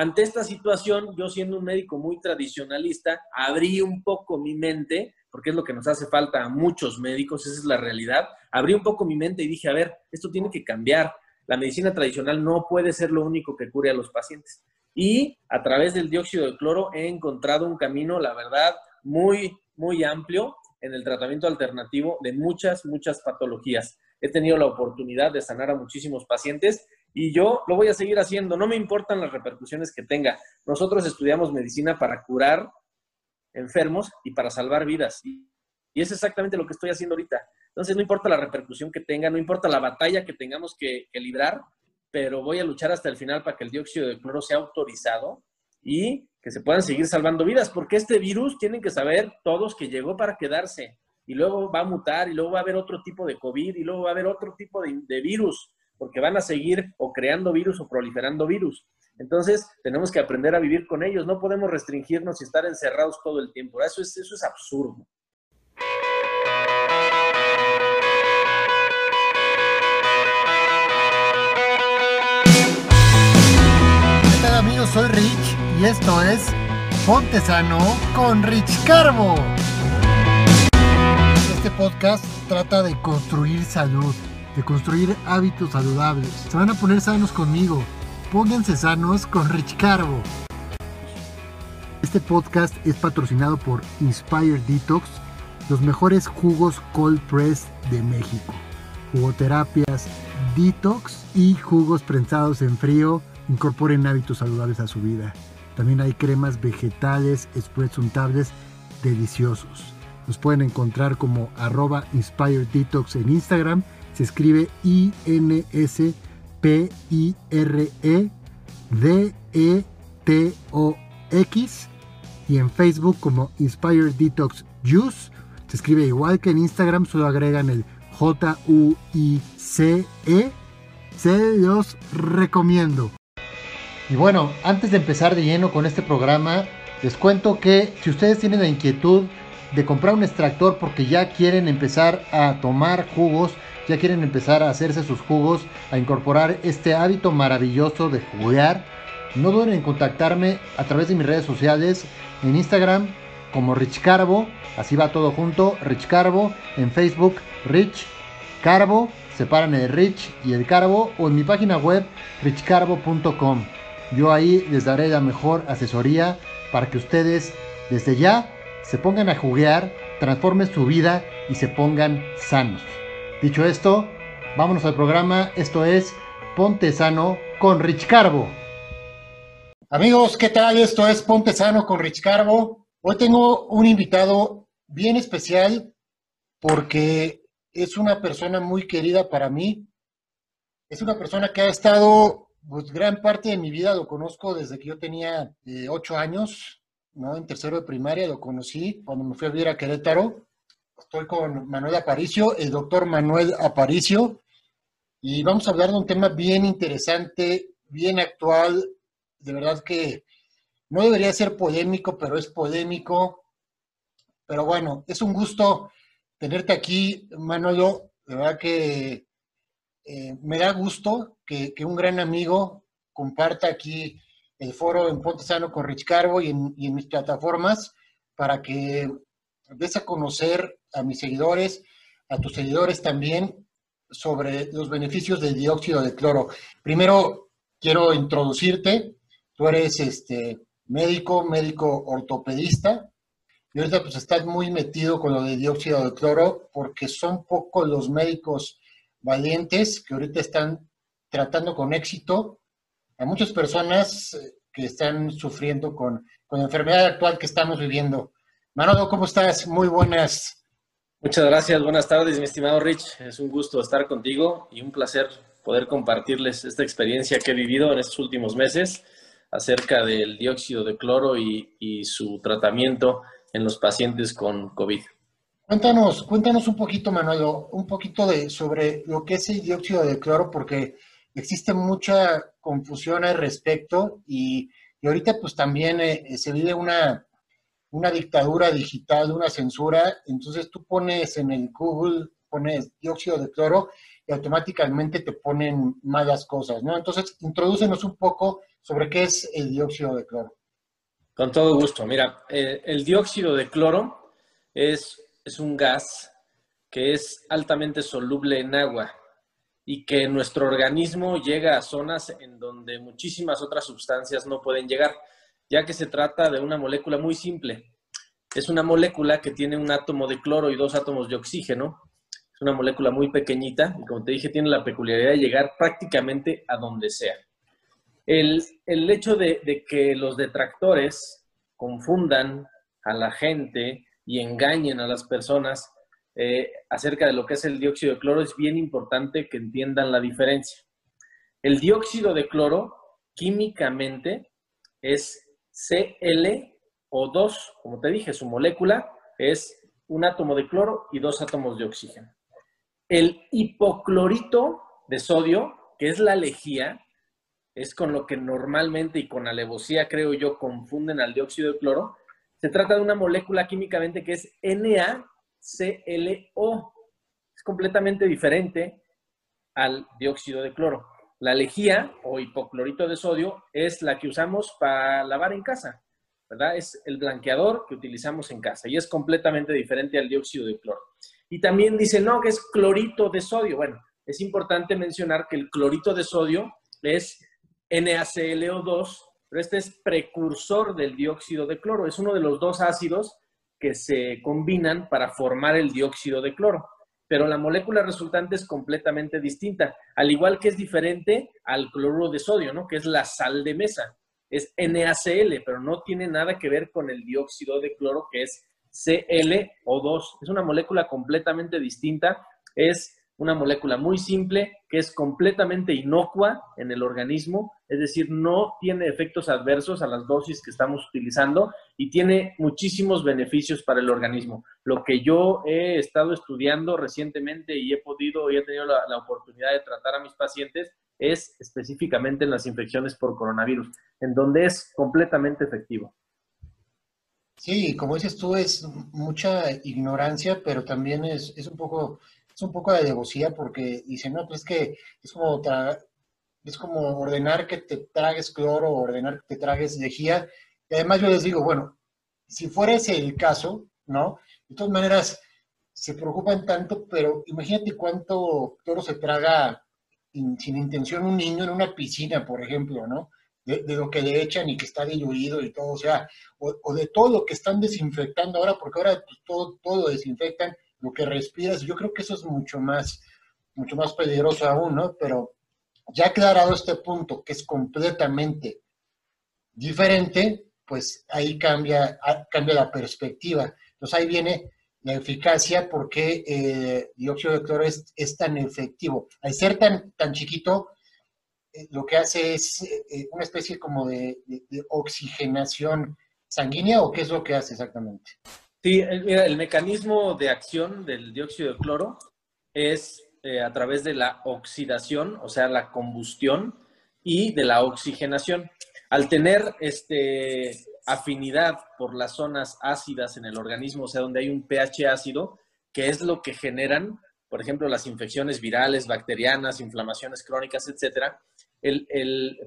ante esta situación, yo siendo un médico muy tradicionalista, abrí un poco mi mente, porque es lo que nos hace falta a muchos médicos, esa es la realidad, abrí un poco mi mente y dije, a ver, esto tiene que cambiar. La medicina tradicional no puede ser lo único que cure a los pacientes. Y a través del dióxido de cloro he encontrado un camino, la verdad, muy, muy amplio en el tratamiento alternativo de muchas, muchas patologías. He tenido la oportunidad de sanar a muchísimos pacientes y yo lo voy a seguir haciendo. No me importan las repercusiones que tenga. Nosotros estudiamos medicina para curar enfermos y para salvar vidas. Y, es exactamente lo que estoy haciendo ahorita. Entonces, no importa la repercusión que tenga, no importa la batalla que tengamos que, librar, pero voy a luchar hasta el final para que el dióxido de cloro sea autorizado y que se puedan seguir salvando vidas, porque este virus tienen que saber todos que llegó para quedarse y luego va a mutar y luego va a haber otro tipo de COVID y luego va a haber otro tipo de, virus, porque van a seguir o creando virus o proliferando virus. Entonces, tenemos que aprender a vivir con ellos. No podemos restringirnos y estar encerrados todo el tiempo. Eso es, eso es absurdo. ¿Qué tal amigos? Soy Rich y esto es Ponte Sano con Rich Carbo. Este podcast trata de construir salud, de construir hábitos saludables. Se van a poner sanos conmigo. Pónganse sanos con Rich Carbo. Este podcast es patrocinado por Inspire Detox, los mejores jugos cold press de México. Jugoterapias, detox y jugos prensados en frío incorporen hábitos saludables a su vida. También hay cremas vegetales, spreads untables deliciosos. Nos pueden encontrar como arroba Inspired Detox en Instagram. Se escribe I-N-S-P-I-R-E-D-E-T-O-X. Y en Facebook como Inspired Detox Juice. Se escribe igual que en Instagram, solo agregan el J-U-I-C-E. Se los recomiendo. Y bueno, antes de empezar de lleno con este programa, les cuento que si ustedes tienen la inquietud de comprar un extractor porque ya quieren empezar a tomar jugos, ya quieren empezar a hacerse sus jugos, a incorporar este hábito maravilloso de jugar, no duden en contactarme a través de mis redes sociales, en Instagram como Rich Carbo, así va todo junto, Rich Carbo, en Facebook Rich Carbo, separan el Rich y el Carbo, o en mi página web richcarbo.com. Yo ahí les daré la mejor asesoría para que ustedes desde ya se pongan a juguear, transformen su vida y se pongan sanos. Dicho esto, vámonos al programa. Esto es Ponte Sano con Rich Carbo. Amigos, ¿qué tal? Esto es Ponte Sano con Rich Carbo. Hoy tengo un invitado bien especial porque es una persona muy querida para mí. Es una persona que ha estado pues gran parte de mi vida lo conozco desde que yo tenía eh, ocho años, ¿no? En tercero de primaria lo conocí cuando me fui a vivir a Querétaro. Estoy con Manuel Aparicio, el doctor Manuel Aparicio, y vamos a hablar de un tema bien interesante, bien actual. De verdad que no debería ser polémico, pero es polémico. Pero bueno, es un gusto tenerte aquí, Manolo. De verdad que eh, me da gusto que, un gran amigo comparta aquí el foro en Ponte Sano con Rich Carbo y en, mis plataformas para que des a conocer a mis seguidores, a tus seguidores también, sobre los beneficios del dióxido de cloro. Primero, quiero introducirte. Tú eres este, médico, médico ortopedista, y ahorita pues estás muy metido con lo de dióxido de cloro porque son pocos los médicos valientes que ahorita están tratando con éxito a muchas personas eh, que están sufriendo con, la enfermedad actual que estamos viviendo. Manolo, ¿cómo estás? Muy buenas. Muchas gracias, buenas tardes, mi estimado Rich. Es un gusto estar contigo y un placer poder compartirles esta experiencia que he vivido en estos últimos meses acerca del dióxido de cloro y, y su tratamiento en los pacientes con COVID. Cuéntanos, cuéntanos un poquito, Manuel, un poquito de, sobre lo que es el dióxido de cloro, porque existe mucha confusión al respecto y, ahorita pues también eh, se vive una, una dictadura digital, una censura, entonces tú pones en el Google, pones dióxido de cloro y automáticamente te ponen malas cosas, ¿no? Entonces, introdúcenos un poco sobre qué es el dióxido de cloro. Con todo gusto. Mira, eh, el dióxido de cloro es, es un gas que es altamente soluble en agua y que nuestro organismo llega a zonas en donde muchísimas otras sustancias no pueden llegar, ya que se trata de una molécula muy simple. Es una molécula que tiene un átomo de cloro y dos átomos de oxígeno. Es una molécula muy pequeñita y como te dije tiene la peculiaridad de llegar prácticamente a donde sea. El, hecho de, que los detractores confundan a la gente y engañen a las personas eh, acerca de lo que es el dióxido de cloro es bien importante que entiendan la diferencia. El dióxido de cloro químicamente es ClO2, como te dije, su molécula es un átomo de cloro y dos átomos de oxígeno. El hipoclorito de sodio, que es la lejía, es con lo que normalmente y con alevosía, creo yo, confunden al dióxido de cloro. Se trata de una molécula químicamente que es NaClO. Es completamente diferente al dióxido de cloro. La lejía o hipoclorito de sodio es la que usamos para lavar en casa, ¿verdad? Es el blanqueador que utilizamos en casa y es completamente diferente al dióxido de cloro. Y también dice, no, que es clorito de sodio. Bueno, es importante mencionar que el clorito de sodio es NaClO2, pero este es precursor del dióxido de cloro. Es uno de los dos ácidos que se combinan para formar el dióxido de cloro. Pero la molécula resultante es completamente distinta, al igual que es diferente al cloruro de sodio, ¿no? Que es la sal de mesa. Es NaCl, pero no tiene nada que ver con el dióxido de cloro, que es ClO2. Es una molécula completamente distinta. Es una molécula muy simple que es completamente inocua en el organismo, es decir, no tiene efectos adversos a las dosis que estamos utilizando y tiene muchísimos beneficios para el organismo. Lo que yo he estado estudiando recientemente y he podido y he tenido la, oportunidad de tratar a mis pacientes es específicamente en las infecciones por coronavirus, en donde es completamente efectivo. Sí, como dices tú, es mucha ignorancia, pero también es, es un poco es un poco de devocía porque dicen, no, pues es que es como, es como ordenar que te tragues cloro ordenar que te tragues lejía. Y además yo les digo, bueno, si fuera ese el caso, ¿no? De todas maneras, se preocupan tanto, pero imagínate cuánto cloro se traga sin intención un niño en una piscina, por ejemplo, ¿no? De, lo que le echan y que está diluido y todo, o sea, o, de todo lo que están desinfectando ahora, porque ahora pues, todo, todo desinfectan lo que respiras. Yo creo que eso es mucho más, mucho más peligroso aún, ¿no? Pero ya aclarado este punto, que es completamente diferente, pues ahí cambia, ah, cambia la perspectiva. Entonces ahí viene la eficacia, porque eh, dióxido de cloro es, tan efectivo. Al ser tan, tan chiquito, eh, lo que hace es eh, una especie como de, oxigenación sanguínea, o qué es lo que hace exactamente? Sí, mira, el mecanismo de acción del dióxido de cloro es eh, a través de la oxidación, o sea, la combustión y de la oxigenación. Al tener este, afinidad por las zonas ácidas en el organismo, o sea, donde hay un pH ácido, que es lo que generan, por ejemplo, las infecciones virales, bacterianas, inflamaciones crónicas, etcétera,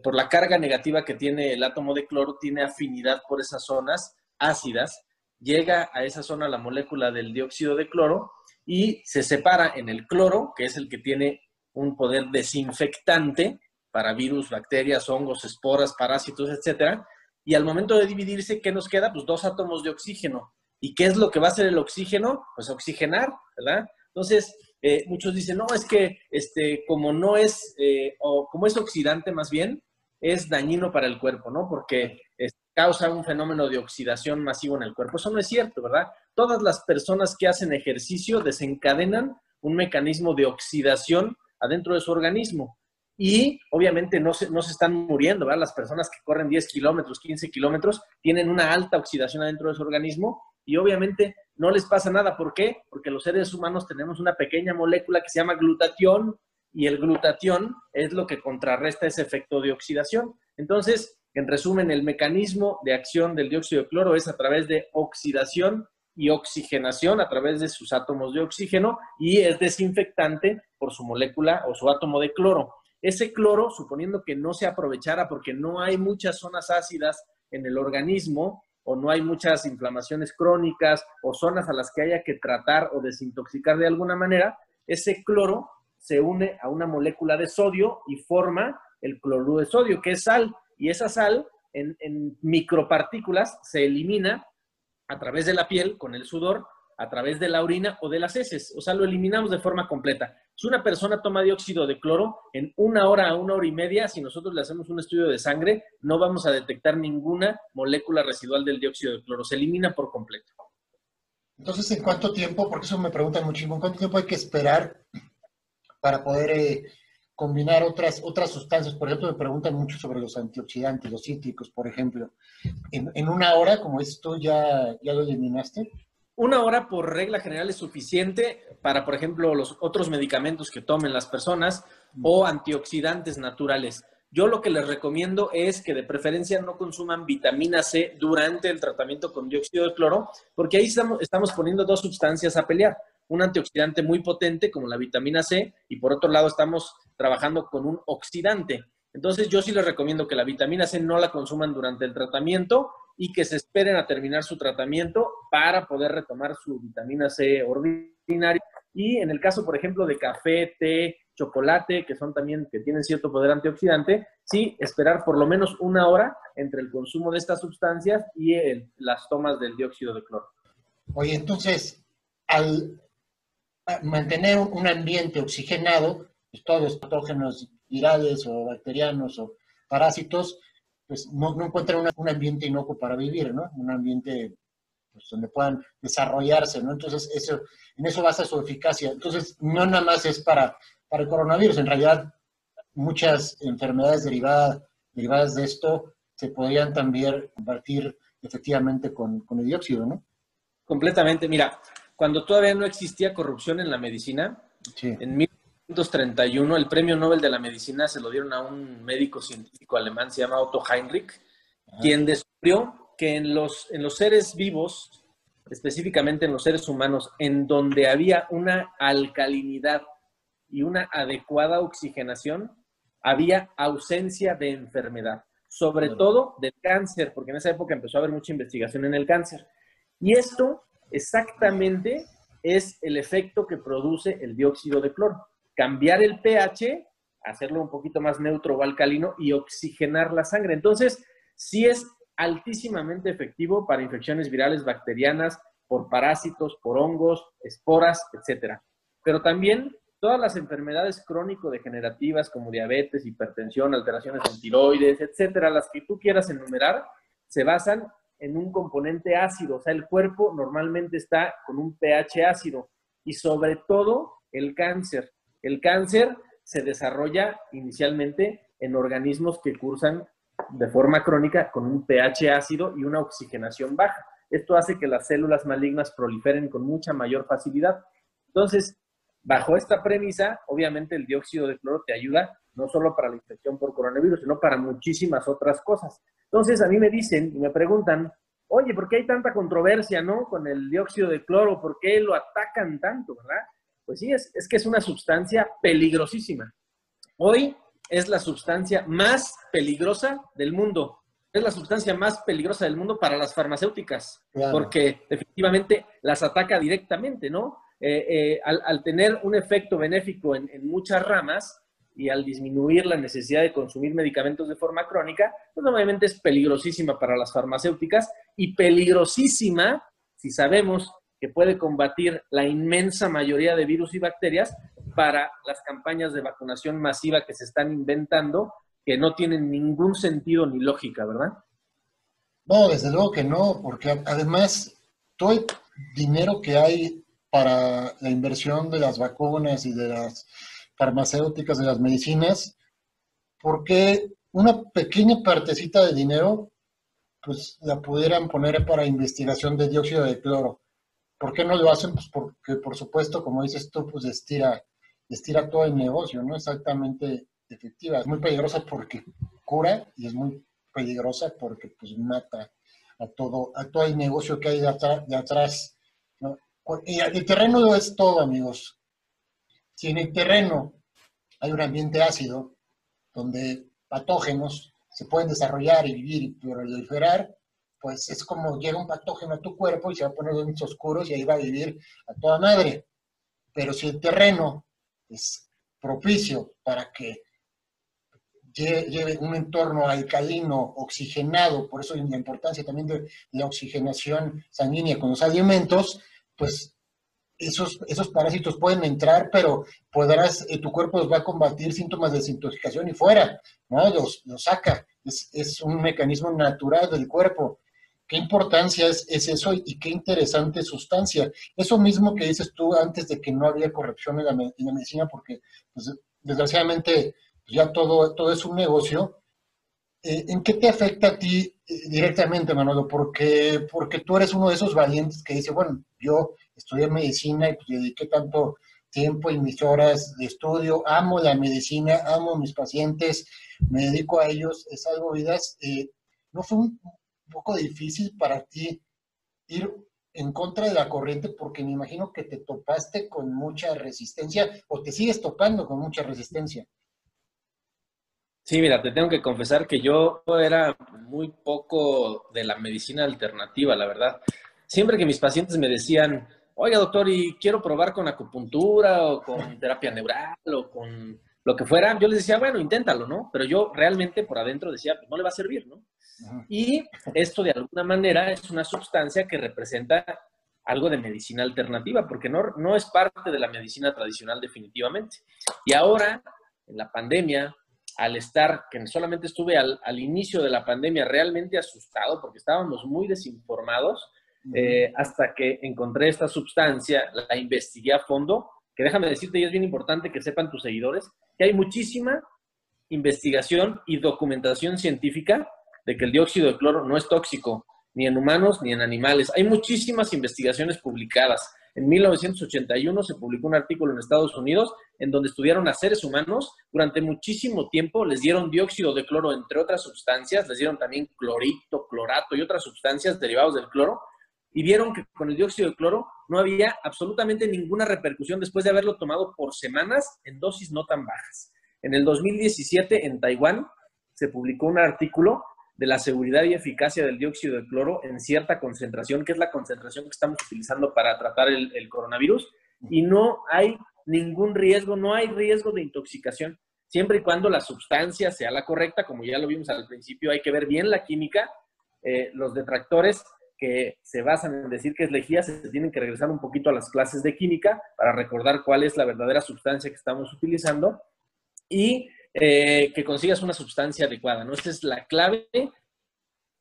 por la carga negativa que tiene el átomo de cloro, tiene afinidad por esas zonas ácidas llega a esa zona la molécula del dióxido de cloro y se separa en el cloro, que es el que tiene un poder desinfectante para virus, bacterias, hongos, esporas, parásitos, etcétera. Y al momento de dividirse, ¿qué nos queda? Pues dos átomos de oxígeno. ¿Y qué es lo que va a hacer el oxígeno? Pues oxigenar, ¿verdad? Entonces, eh, muchos dicen, no, es que este, como no es, eh, o como es oxidante más bien, es dañino para el cuerpo, ¿no? Porque causa un fenómeno de oxidación masivo en el cuerpo. Eso no es cierto, ¿verdad? Todas las personas que hacen ejercicio desencadenan un mecanismo de oxidación adentro de su organismo. Y obviamente no se, no se están muriendo, ¿verdad? Las personas que corren 10 kilómetros, 15 kilómetros, tienen una alta oxidación adentro de su organismo y obviamente no les pasa nada. ¿Por qué? Porque los seres humanos tenemos una pequeña molécula que se llama glutatión y el glutatión es lo que contrarresta ese efecto de oxidación. Entonces, en resumen, el mecanismo de acción del dióxido de cloro es a través de oxidación y oxigenación a través de sus átomos de oxígeno y es desinfectante por su molécula o su átomo de cloro. ese cloro, suponiendo que no se aprovechara porque no hay muchas zonas ácidas en el organismo o no hay muchas inflamaciones crónicas o zonas a las que haya que tratar o desintoxicar de alguna manera, ese cloro se une a una molécula de sodio y forma el cloruro de sodio, que es sal. Y esa sal en, micropartículas se elimina a través de la piel con el sudor a través de la orina o de las heces, o sea, lo eliminamos de forma completa. Si una persona toma dióxido de cloro, en una hora a una hora y media, si nosotros le hacemos un estudio de sangre, no vamos a detectar ninguna molécula residual del dióxido de cloro, se elimina por completo. Entonces, ¿en cuánto tiempo? Porque eso me preguntan muchísimo, ¿en cuánto tiempo hay que esperar para poder eh, combinar otras, otras sustancias? Por ejemplo, me preguntan mucho sobre los antioxidantes, los cítricos, por ejemplo. ¿En, una hora, como esto, ya, ya lo eliminaste? Una hora por regla general es suficiente para, por ejemplo, los otros medicamentos que tomen las personas o antioxidantes naturales. Yo lo que les recomiendo es que de preferencia no consuman vitamina C durante el tratamiento con dióxido de cloro, porque ahí estamos, estamos poniendo dos sustancias a pelear. Un antioxidante muy potente como la vitamina C y por otro lado estamos trabajando con un oxidante. Entonces yo sí les recomiendo que la vitamina C no la consuman durante el tratamiento y que se esperen a terminar su tratamiento para poder retomar su vitamina C ordinaria. Y en el caso, por ejemplo, de café, té, chocolate, que son también, que tienen cierto poder antioxidante, sí, esperar por lo menos una hora entre el consumo de estas sustancias y las tomas del dióxido de cloro. Oye, entonces, al mantener un ambiente oxigenado, pues todos los patógenos virales o bacterianos o parásitos pues no, encuentran un ambiente inocuo para vivir, ¿no? Un ambiente pues, donde puedan desarrollarse, ¿no? Entonces, eso, en eso basa su eficacia. Entonces, no nada más es para, para el coronavirus, en realidad muchas enfermedades derivadas, derivadas de esto se podrían también combatir efectivamente con, con el dióxido, ¿no? Completamente. Mira, cuando todavía no existía corrupción en la medicina, sí. en 1931 el premio Nobel de la Medicina se lo dieron a un médico científico alemán, se llama Otto Heinrich, quien descubrió que en los, en los seres vivos, específicamente en los seres humanos, en donde había una alcalinidad y una adecuada oxigenación, había ausencia de enfermedad, sobre todo del cáncer, porque en esa época empezó a haber mucha investigación en el cáncer. Y esto exactamente es el efecto que produce el dióxido de cloro cambiar el pH, hacerlo un poquito más neutro o alcalino y oxigenar la sangre. Entonces, sí es altísimamente efectivo para infecciones virales bacterianas, por parásitos, por hongos, esporas, etc. Pero también todas las enfermedades crónico-degenerativas como diabetes, hipertensión, alteraciones en tiroides, etcétera, las que tú quieras enumerar, se basan en un componente ácido. O sea, el cuerpo normalmente está con un pH ácido y sobre todo el cáncer. El cáncer se desarrolla inicialmente en organismos que cursan de forma crónica con un pH ácido y una oxigenación baja. Esto hace que las células malignas proliferen con mucha mayor facilidad. Entonces, bajo esta premisa, obviamente el dióxido de cloro te ayuda no solo para la infección por coronavirus, sino para muchísimas otras cosas. Entonces, a mí me dicen y me preguntan, oye, ¿por qué hay tanta controversia, no? Con el dióxido de cloro, ¿por qué lo atacan tanto, verdad? Pues sí, es, que es una sustancia peligrosísima. Hoy es la sustancia más peligrosa del mundo. Es la sustancia más peligrosa del mundo para las farmacéuticas, porque efectivamente las ataca directamente, ¿no? Eh, eh, al, tener un efecto benéfico en, en, muchas ramas y al disminuir la necesidad de consumir medicamentos de forma crónica, pues obviamente es peligrosísima para las farmacéuticas y peligrosísima si sabemos que puede combatir la inmensa mayoría de virus y bacterias para las campañas de vacunación masiva que se están inventando, que no tienen ningún sentido ni lógica, ¿verdad? No, desde luego que no, porque además todo el dinero que hay para la inversión de las vacunas y de las farmacéuticas, de las medicinas, porque una pequeña partecita de dinero, pues la pudieran poner para investigación de dióxido de cloro. ¿Por qué no lo hacen? Pues porque, por supuesto, como dices tú, pues estira, estira todo el negocio, ¿no? Exactamente efectiva. Es muy peligrosa porque cura y es muy peligrosa porque pues mata a todo, a todo el negocio que hay de atrás. De atrás ¿no? Y el terreno es todo, amigos. Si en el terreno hay un ambiente ácido, donde patógenos se pueden desarrollar y vivir y proliferar, pues es como llega un patógeno a tu cuerpo y se va a poner en oscuros y ahí va a vivir a toda madre. Pero si el terreno es propicio para que lleve un entorno alcalino, oxigenado, por eso la importancia también de la oxigenación sanguínea con los alimentos, pues esos, esos parásitos pueden entrar, pero podrás, eh, tu cuerpo los va a combatir síntomas de desintoxicación y fuera, ¿no? Los, los saca. Es, es, un mecanismo natural del cuerpo. ¿Qué importancia es, es, eso y qué interesante sustancia? Eso mismo que dices tú antes de que no había corrección en la, en medicina, porque pues, desgraciadamente ya todo, todo es un negocio. Eh, ¿En qué te afecta a ti eh, directamente, Manolo? Porque, porque tú eres uno de esos valientes que dice, bueno, yo estudié medicina y pues dediqué tanto tiempo y mis horas de estudio, amo la medicina, amo mis pacientes, me dedico a ellos, es algo vidas. Eh, ¿No fue un poco difícil para ti ir en contra de la corriente? Porque me imagino que te topaste con mucha resistencia o te sigues topando con mucha resistencia. Sí, mira, te tengo que confesar que yo era muy poco de la medicina alternativa, la verdad. Siempre que mis pacientes me decían, oiga doctor, y quiero probar con acupuntura o con terapia neural o con lo que fuera, yo les decía, bueno, inténtalo, ¿no? Pero yo realmente por adentro decía, pues no le va a servir, ¿no? Y esto de alguna manera es una sustancia que representa algo de medicina alternativa, porque no, no es parte de la medicina tradicional definitivamente. Y ahora, en la pandemia, al estar, que solamente estuve al, inicio de la pandemia realmente asustado porque estábamos muy desinformados, eh, hasta que encontré esta sustancia, la investigué a fondo, que déjame decirte, y es bien importante que sepan tus seguidores, que hay muchísima investigación y documentación científica de que el dióxido de cloro no es tóxico, ni en humanos ni en animales. Hay muchísimas investigaciones publicadas. En 1981 se publicó un artículo en Estados Unidos en donde estudiaron a seres humanos. Durante muchísimo tiempo les dieron dióxido de cloro, entre otras sustancias, les dieron también clorito, clorato y otras sustancias derivados del cloro. Y vieron que con el dióxido de cloro no había absolutamente ninguna repercusión después de haberlo tomado por semanas en dosis no tan bajas. En el 2017 en Taiwán se publicó un artículo de la seguridad y eficacia del dióxido de cloro en cierta concentración, que es la concentración que estamos utilizando para tratar el, coronavirus, y no hay ningún riesgo, no hay riesgo de intoxicación, siempre y cuando la sustancia sea la correcta, como ya lo vimos al principio, hay que ver bien la química. Eh, los detractores que se basan en decir que es lejía se tienen que regresar un poquito a las clases de química para recordar cuál es la verdadera sustancia que estamos utilizando. Y eh, que consigas una sustancia adecuada, ¿no? Esta es la clave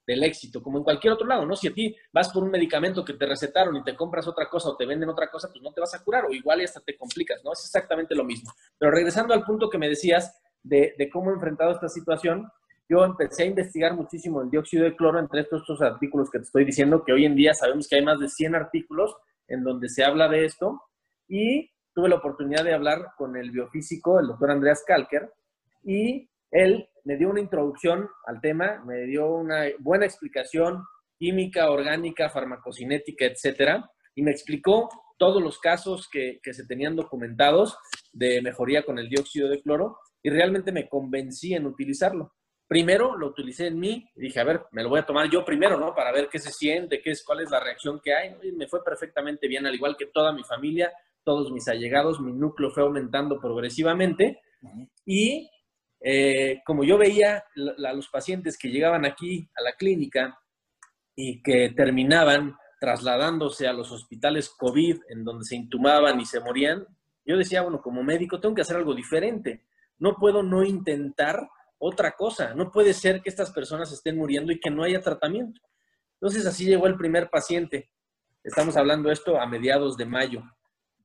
del éxito, como en cualquier otro lado, ¿no? Si a ti vas por un medicamento que te recetaron y te compras otra cosa o te venden otra cosa, pues no te vas a curar o igual hasta te complicas, ¿no? Es exactamente lo mismo. Pero regresando al punto que me decías de, cómo he enfrentado esta situación, yo empecé a investigar muchísimo el dióxido de cloro entre estos, estos artículos que te estoy diciendo, que hoy en día sabemos que hay más de 100 artículos en donde se habla de esto, y tuve la oportunidad de hablar con el biofísico, el doctor Andreas Kalker, y él me dio una introducción al tema, me dio una buena explicación química, orgánica, farmacocinética, etcétera, y me explicó todos los casos que, que, se tenían documentados de mejoría con el dióxido de cloro y realmente me convencí en utilizarlo. Primero lo utilicé en mí y dije, a ver, me lo voy a tomar yo primero, ¿no? Para ver qué se siente, qué es, cuál es la reacción que hay. Y me fue perfectamente bien, al igual que toda mi familia, todos mis allegados, mi núcleo fue aumentando progresivamente y eh, como yo veía a los pacientes que llegaban aquí a la clínica y que terminaban trasladándose a los hospitales COVID en donde se intumaban y se morían, yo decía, bueno, como médico tengo que hacer algo diferente. No puedo no intentar otra cosa. No puede ser que estas personas estén muriendo y que no haya tratamiento. Entonces así llegó el primer paciente. Estamos hablando esto a mediados de mayo.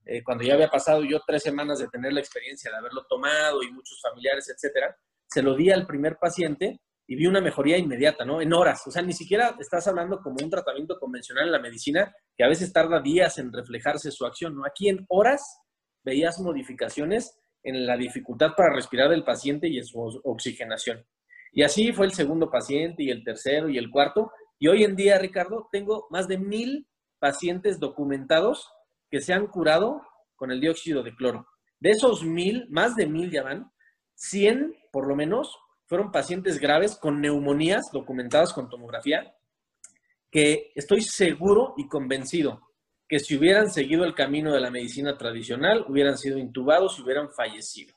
Eh, cuando ya había pasado yo tres semanas de tener la experiencia de haberlo tomado y muchos familiares, etcétera, se lo di al primer paciente y vi una mejoría inmediata, ¿no? En horas. O sea, ni siquiera estás hablando como un tratamiento convencional en la medicina, que a veces tarda días en reflejarse su acción, ¿no? Aquí en horas veías modificaciones en la dificultad para respirar del paciente y en su oxigenación. Y así fue el segundo paciente y el tercero y el cuarto. Y hoy en día, Ricardo, tengo más de mil pacientes documentados que se han curado con el dióxido de cloro. De esos mil, más de mil ya van, 100 por lo menos fueron pacientes graves con neumonías documentadas con tomografía, que estoy seguro y convencido que si hubieran seguido el camino de la medicina tradicional, hubieran sido intubados y hubieran fallecido.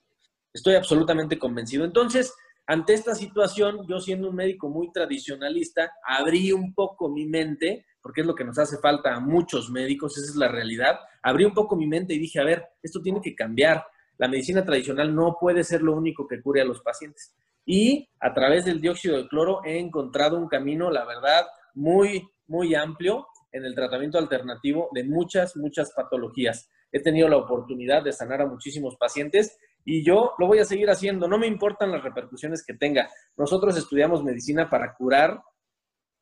Estoy absolutamente convencido. Entonces, ante esta situación, yo siendo un médico muy tradicionalista, abrí un poco mi mente, porque es lo que nos hace falta a muchos médicos, esa es la realidad, abrí un poco mi mente y dije, a ver, esto tiene que cambiar. La medicina tradicional no puede ser lo único que cure a los pacientes. Y a través del dióxido de cloro he encontrado un camino, la verdad, muy, muy amplio en el tratamiento alternativo de muchas, muchas patologías. He tenido la oportunidad de sanar a muchísimos pacientes y yo lo voy a seguir haciendo. No me importan las repercusiones que tenga. Nosotros estudiamos medicina para curar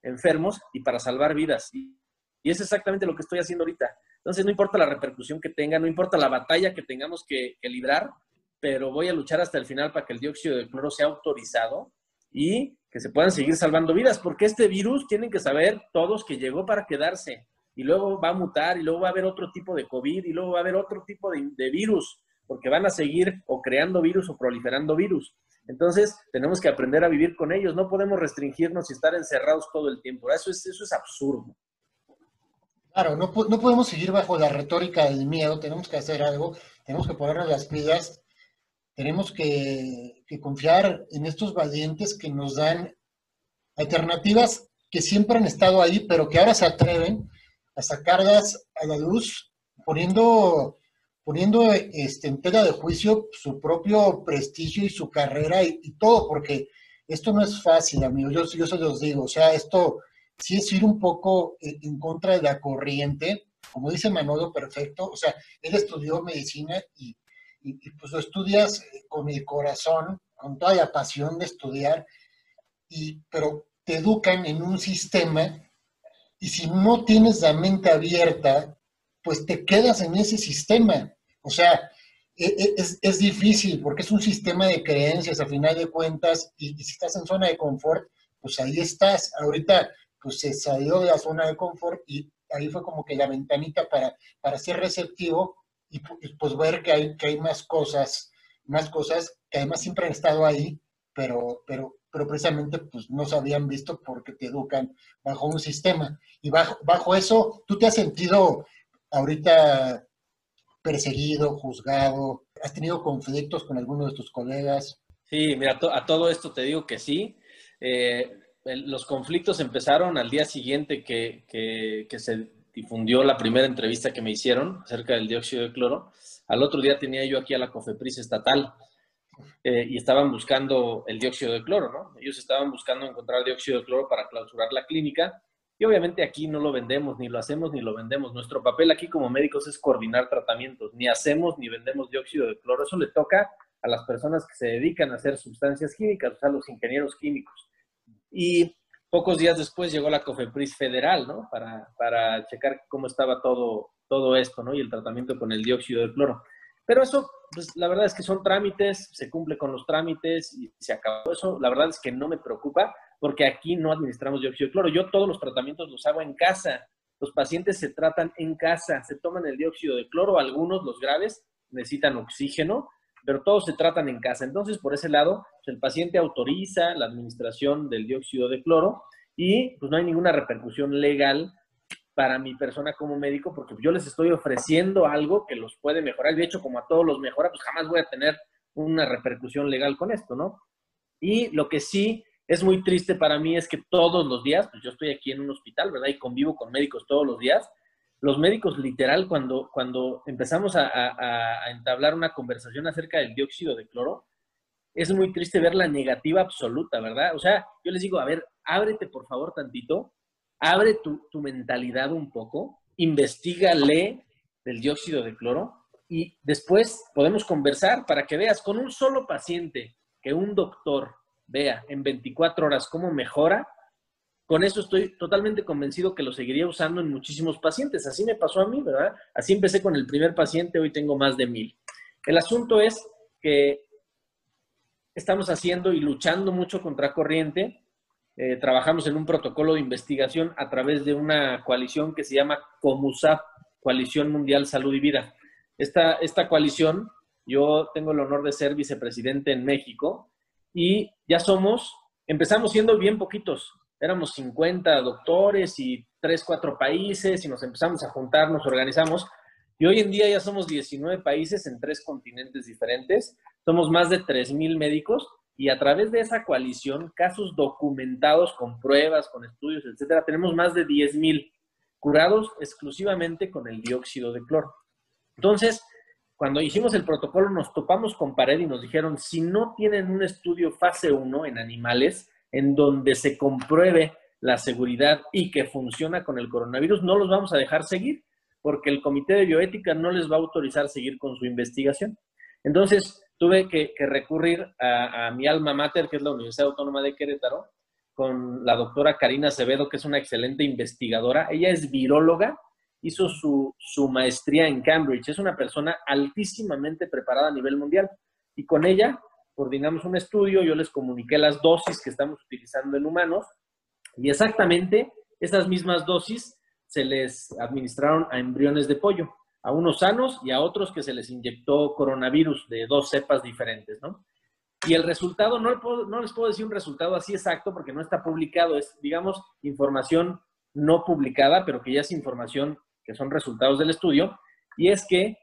enfermos y para salvar vidas. Y, es exactamente lo que estoy haciendo ahorita. Entonces, no importa la repercusión que tenga, no importa la batalla que tengamos que, que librar, pero voy a luchar hasta el final para que el dióxido de cloro sea autorizado y que se puedan seguir salvando vidas, porque este virus tienen que saber todos que llegó para quedarse y luego va a mutar y luego va a haber otro tipo de COVID y luego va a haber otro tipo de, virus, porque van a seguir o creando virus o proliferando virus. Entonces, tenemos que aprender a vivir con ellos. No podemos restringirnos y estar encerrados todo el tiempo. Eso es, eso es absurdo. Claro, no, no podemos seguir bajo la retórica del miedo. Tenemos que hacer algo. Tenemos que ponernos las pilas tenemos que, confiar en estos valientes que nos dan alternativas que siempre han estado ahí, pero que ahora se atreven a sacarlas a la luz, poniendo, poniendo este, en tela de juicio su propio prestigio y su carrera y, todo, porque esto no es fácil, amigos, yo, yo se los digo, o sea, esto sí es ir un poco en contra de la corriente, como dice Manolo, perfecto, o sea, él estudió medicina y y, pues lo estudias eh, con el corazón, con toda la pasión de estudiar, y, pero te educan en un sistema y si no tienes la mente abierta, pues te quedas en ese sistema. O sea, e, e, es, es, difícil porque es un sistema de creencias a final de cuentas y, si estás en zona de confort, pues ahí estás. Ahorita pues se salió de la zona de confort y ahí fue como que la ventanita para, para ser receptivo y pues ver que hay, que hay más cosas, más cosas que además siempre han estado ahí, pero, pero, pero precisamente pues no se habían visto porque te educan bajo un sistema. Y bajo, bajo eso, ¿tú te has sentido ahorita perseguido, juzgado? ¿Has tenido conflictos con alguno de tus colegas? Sí, mira, a todo esto te digo que sí. Eh, los conflictos empezaron al día siguiente que, que, que se difundió la primera entrevista que me hicieron acerca del dióxido de cloro. Al otro día tenía yo aquí a la COFEPRIS estatal eh, y estaban buscando el dióxido de cloro, ¿no? Ellos estaban buscando encontrar dióxido de cloro para clausurar la clínica y obviamente aquí no lo vendemos, ni lo hacemos, ni lo vendemos. Nuestro papel aquí como médicos es coordinar tratamientos. Ni hacemos ni vendemos dióxido de cloro. Eso le toca a las personas que se dedican a hacer sustancias químicas, o sea, los ingenieros químicos. Y Pocos días después llegó la COFEPRIS federal, ¿no? Para, para checar cómo estaba todo, todo esto, ¿no? Y el tratamiento con el dióxido de cloro. Pero eso, pues la verdad es que son trámites, se cumple con los trámites y se acabó eso. La verdad es que no me preocupa porque aquí no administramos dióxido de cloro. Yo todos los tratamientos los hago en casa. Los pacientes se tratan en casa, se toman el dióxido de cloro, algunos, los graves, necesitan oxígeno, pero todos se tratan en casa. Entonces, por ese lado, pues, el paciente autoriza la administración del dióxido de cloro y pues no hay ninguna repercusión legal para mi persona como médico porque yo les estoy ofreciendo algo que los puede mejorar. De hecho, como a todos los mejora, pues jamás voy a tener una repercusión legal con esto, ¿no? Y lo que sí es muy triste para mí es que todos los días, pues yo estoy aquí en un hospital, ¿verdad? Y convivo con médicos todos los días, los médicos literal, cuando, cuando empezamos a, entablar una conversación acerca del dióxido de cloro, es muy triste ver la negativa absoluta, ¿verdad? O sea, yo les digo, a ver, ábrete por favor tantito, abre tu, tu mentalidad un poco, investigale del dióxido de cloro y después podemos conversar para que veas con un solo paciente que un doctor vea en 24 horas cómo mejora, con eso estoy totalmente convencido que lo seguiría usando en muchísimos pacientes. Así me pasó a mí, ¿verdad? Así empecé con el primer paciente, hoy tengo más de mil. El asunto es que estamos haciendo y luchando mucho contra corriente. Eh, trabajamos en un protocolo de investigación a través de una coalición que se llama COMUSAP, Coalición Mundial Salud y Vida. Esta, esta coalición Yo tengo el honor de ser vicepresidente en México y ya somos, empezamos siendo bien poquitos. Éramos 50 doctores y 3, 4 países y nos empezamos a juntar, nos organizamos. Y hoy en día ya somos 19 países en tres continentes diferentes. Somos más de 3.000 médicos y a través de esa coalición, casos documentados con pruebas, con estudios, etcétera, tenemos más de 10.000 curados exclusivamente con el dióxido de cloro. Entonces, cuando hicimos el protocolo nos topamos con pared y nos dijeron, si no tienen un estudio fase 1 en animales, en donde se compruebe la seguridad y que funciona con el coronavirus, no los vamos a dejar seguir, porque el Comité de Bioética no les va a autorizar seguir con su investigación. Entonces, tuve que, recurrir a, mi alma mater, que es la Universidad Autónoma de Querétaro, con la doctora Karina Acevedo, que es una excelente investigadora. Ella es viróloga hizo su, maestría en Cambridge. Es una persona altísimamente preparada a nivel mundial. Y con ella coordinamos un estudio, yo les comuniqué las dosis que estamos utilizando en humanos y exactamente esas mismas dosis se les administraron a embriones de pollo, a unos sanos y a otros que se les inyectó coronavirus de dos cepas diferentes, ¿no? Y el resultado, no, no les puedo decir un resultado así exacto porque no está publicado, es, digamos, información no publicada, pero que ya es información que son resultados del estudio, y es que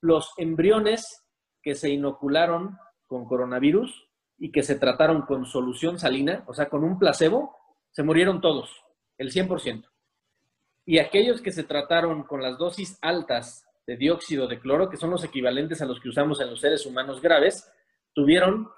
los embriones que se inocularon con coronavirus y que se trataron con solución salina, o sea, con un placebo, se murieron todos, el 100%. Y aquellos que se trataron con las dosis altas de dióxido de cloro, que son los equivalentes a los que usamos en los seres humanos graves, tuvieron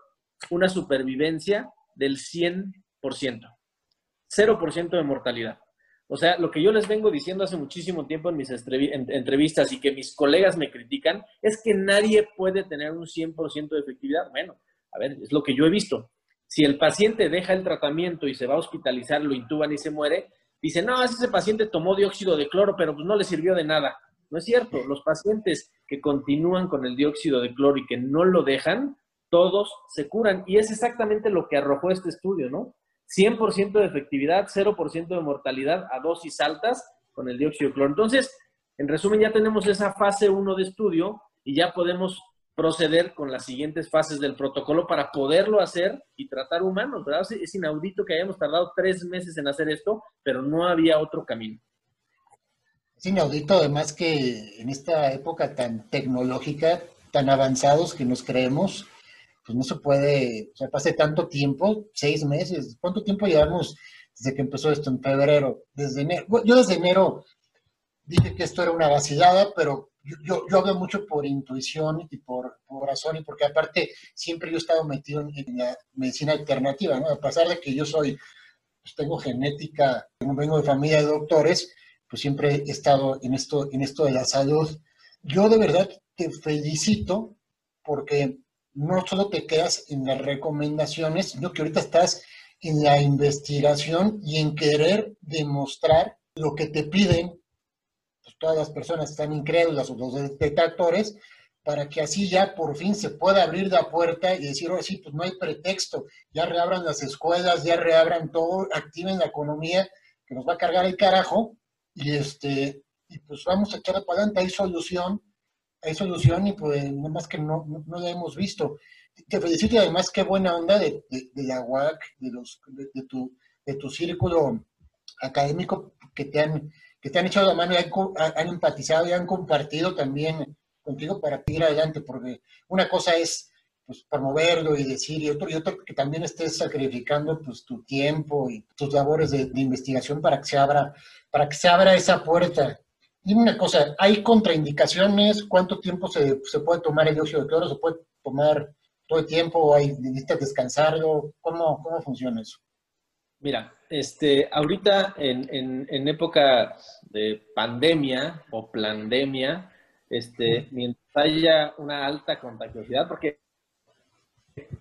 una supervivencia del 100%, 0% de mortalidad. O sea, lo que yo les vengo diciendo hace muchísimo tiempo en mis entrevistas y que mis colegas me critican es que nadie puede tener un 100% de efectividad. Bueno, a ver, es lo que yo he visto. Si el paciente deja el tratamiento y se va a hospitalizar, lo intuban y se muere, dice, no, ese paciente tomó dióxido de cloro, pero pues no le sirvió de nada. No es cierto. Los pacientes que continúan con el dióxido de cloro y que no lo dejan, todos se curan. Y es exactamente lo que arrojó este estudio, ¿no? 100% de efectividad, 0% de mortalidad a dosis altas con el dióxido de cloro. Entonces, en resumen, ya tenemos esa fase 1 de estudio y ya podemos proceder con las siguientes fases del protocolo para poderlo hacer y tratar humanos, ¿verdad? Es inaudito que hayamos tardado tres meses en hacer esto, pero no había otro camino. Es inaudito además que en esta época tan tecnológica, tan avanzados que nos creemos, pues no se puede, o sea, pase tanto tiempo, seis meses. ¿Cuánto tiempo llevamos desde que empezó esto en febrero? Desde enero. yo desde enero dije que esto era una vacilada, pero yo, yo, hablo mucho por intuición y por, por, razón, y porque aparte siempre yo he estado metido en, la medicina alternativa, ¿no? A pesar de que yo soy, pues tengo genética, vengo de familia de doctores, pues siempre he estado en esto, en esto de la salud. Yo de verdad te felicito porque no solo te quedas en las recomendaciones, sino que ahorita estás en la investigación y en querer demostrar lo que te piden pues, todas las personas están incrédulas o los detectores, para que así ya por fin se pueda abrir la puerta y decir, ahora sí, pues no hay pretexto, ya reabran las escuelas, ya reabran todo, activen la economía, que nos va a cargar el carajo, y este, y pues vamos a echar para adelante, hay solución, hay solución y pues nada más que no, no, la hemos visto. Te felicito y además qué buena onda de, de, la UAC, de, los, de, tu, de tu círculo académico que te han, que te han echado la mano y han, empatizado y han compartido también contigo para ir adelante, porque una cosa es pues, promoverlo y decir, y otro, y otro que también estés sacrificando pues, tu tiempo y tus labores de, de investigación para que se abra, para que se abra esa puerta Dime una cosa, ¿hay contraindicaciones? ¿Cuánto tiempo se, puede tomar el dióxido de cloro? ¿Se puede tomar todo el tiempo? ¿O hay, necesitas descansarlo? ¿Cómo, ¿Cómo funciona eso? Mira, este, ahorita en, en, época de pandemia o pandemia, este, mientras haya una alta contagiosidad, porque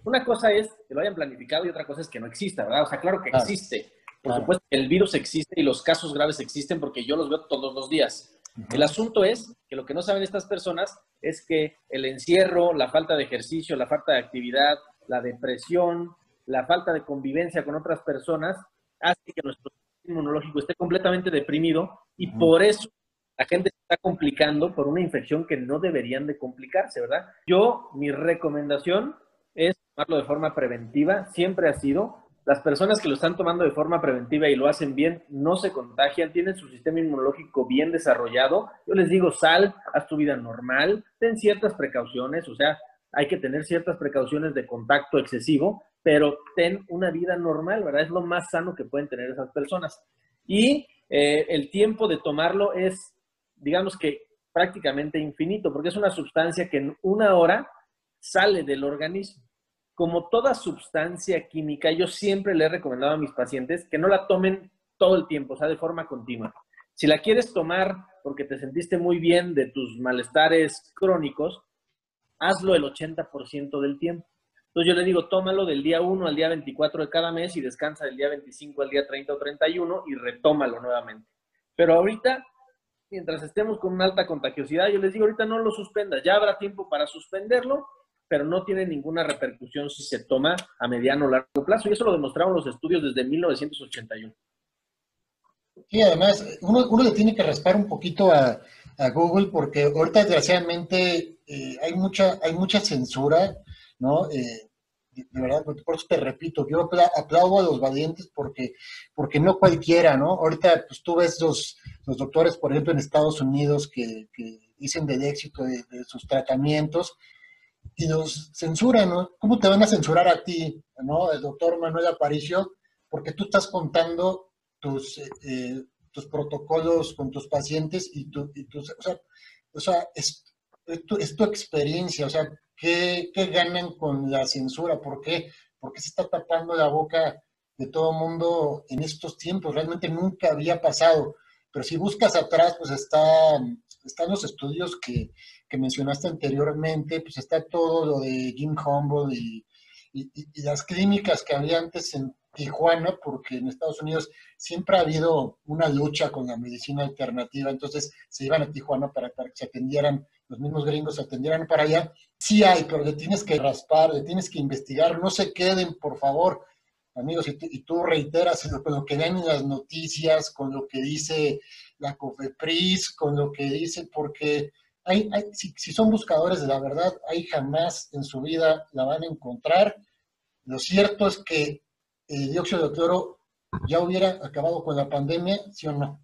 una cosa es que lo hayan planificado y otra cosa es que no exista, ¿verdad? O sea, claro que existe. Por supuesto que el virus existe y los casos graves existen porque yo los veo todos los días. El asunto es que lo que no saben estas personas es que el encierro, la falta de ejercicio, la falta de actividad, la depresión, la falta de convivencia con otras personas hace que nuestro sistema inmunológico esté completamente deprimido y por eso la gente se está complicando por una infección que no deberían de complicarse, ¿verdad? Yo, mi recomendación es tomarlo de forma preventiva, siempre ha sido. Las personas que lo están tomando de forma preventiva y lo hacen bien, no se contagian, tienen su sistema inmunológico bien desarrollado. Yo les digo, sal, haz tu vida normal, ten ciertas precauciones, o sea, hay que tener ciertas precauciones de contacto excesivo, pero ten una vida normal, ¿verdad? Es lo más sano que pueden tener esas personas. Y eh, el tiempo de tomarlo es, digamos que prácticamente infinito, porque es una sustancia que en una hora sale del organismo. Como toda sustancia química, yo siempre le he recomendado a mis pacientes que no la tomen todo el tiempo, o sea, de forma continua. Si la quieres tomar porque te sentiste muy bien de tus malestares crónicos, hazlo el 80% del tiempo. Entonces yo le digo, tómalo del día 1 al día 24 de cada mes y descansa del día 25 al día 30 o 31 y retómalo nuevamente. Pero ahorita, mientras estemos con una alta contagiosidad, yo les digo, ahorita no lo suspendas, ya habrá tiempo para suspenderlo, pero no tiene ninguna repercusión si se toma a mediano o largo plazo. Y eso lo demostraron los estudios desde 1981. Sí, además, uno, uno le tiene que raspar un poquito a, a Google porque ahorita desgraciadamente eh, hay, mucha, hay mucha censura, ¿no? Eh, de verdad, por eso te repito, yo aplaudo a los valientes porque, porque no cualquiera, ¿no? Ahorita, pues tú ves los, los doctores, por ejemplo, en Estados Unidos que, que dicen del éxito de, sus tratamientos y los censuran, ¿no? ¿Cómo te van a censurar a ti, ¿no? El doctor Manuel Aparicio, porque tú estás contando tus, eh, tus protocolos con tus pacientes y, tu, tus, o sea, o sea es, tu, es, tu, experiencia, o sea, ¿qué, ¿qué, ganan con la censura? ¿Por qué? ¿Por qué se está tapando la boca de todo el mundo en estos tiempos? Realmente nunca había pasado. Pero si buscas atrás, pues está, están los estudios que, que mencionaste anteriormente, pues está todo lo de Jim Humboldt y, y, y, las clínicas que había antes en Tijuana, porque en Estados Unidos siempre ha habido una lucha con la medicina alternativa, entonces se iban a Tijuana para, que se atendieran, los mismos gringos se atendieran para allá. Sí hay, pero le tienes que raspar, le tienes que investigar, no se queden, por favor, amigos, y, tú reiteras lo, lo que ven en las noticias, con lo que dice la COFEPRIS, con lo que dice, porque hay, si, si son buscadores de la verdad, ahí jamás en su vida la van a encontrar. Lo cierto es que el dióxido de cloro ya hubiera acabado con la pandemia, ¿sí o no?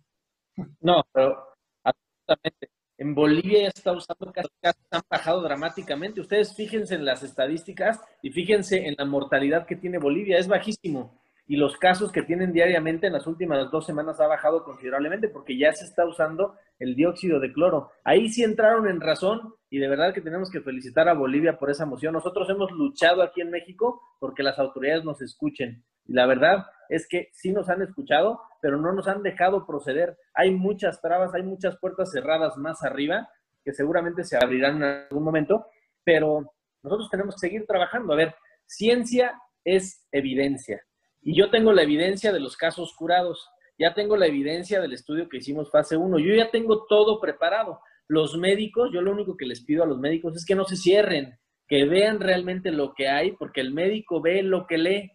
No, pero absolutamente. En Bolivia ya está usando casos que han bajado dramáticamente. Ustedes fíjense en las estadísticas y fíjense en la mortalidad que tiene Bolivia, es bajísimo. Y los casos que tienen diariamente en las últimas dos semanas ha bajado considerablemente porque ya se está usando el dióxido de cloro. Ahí sí entraron en razón y de verdad que tenemos que felicitar a Bolivia por esa moción. Nosotros hemos luchado aquí en México porque las autoridades nos escuchen. La verdad es que sí nos han escuchado, pero no nos han dejado proceder. Hay muchas trabas, hay muchas puertas cerradas más arriba que seguramente se abrirán en algún momento, pero nosotros tenemos que seguir trabajando. A ver, ciencia es evidencia. Y yo tengo la evidencia de los casos curados, ya tengo la evidencia del estudio que hicimos fase 1, yo ya tengo todo preparado. Los médicos, yo lo único que les pido a los médicos es que no se cierren, que vean realmente lo que hay, porque el médico ve lo que lee.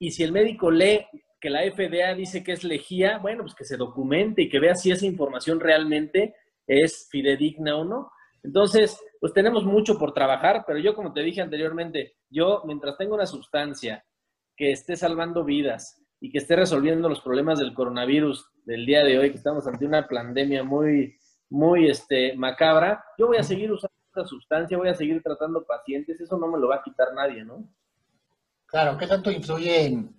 Y si el médico lee que la FDA dice que es lejía, bueno, pues que se documente y que vea si esa información realmente es fidedigna o no. Entonces, pues tenemos mucho por trabajar, pero yo como te dije anteriormente, yo mientras tengo una sustancia que esté salvando vidas y que esté resolviendo los problemas del coronavirus del día de hoy, que estamos ante una pandemia muy, muy este, macabra, yo voy a seguir usando esta sustancia, voy a seguir tratando pacientes, eso no me lo va a quitar nadie, ¿no? Claro, ¿qué tanto influye en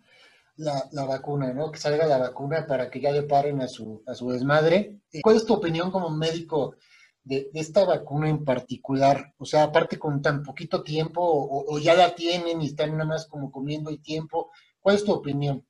la, vacuna, ¿no? Que salga la vacuna para que ya le paren a su, a su desmadre. ¿Cuál es tu opinión como médico de, esta vacuna en particular? O sea, aparte con tan poquito tiempo, o, ya la tienen y están nada más como comiendo el tiempo, ¿cuál es tu opinión?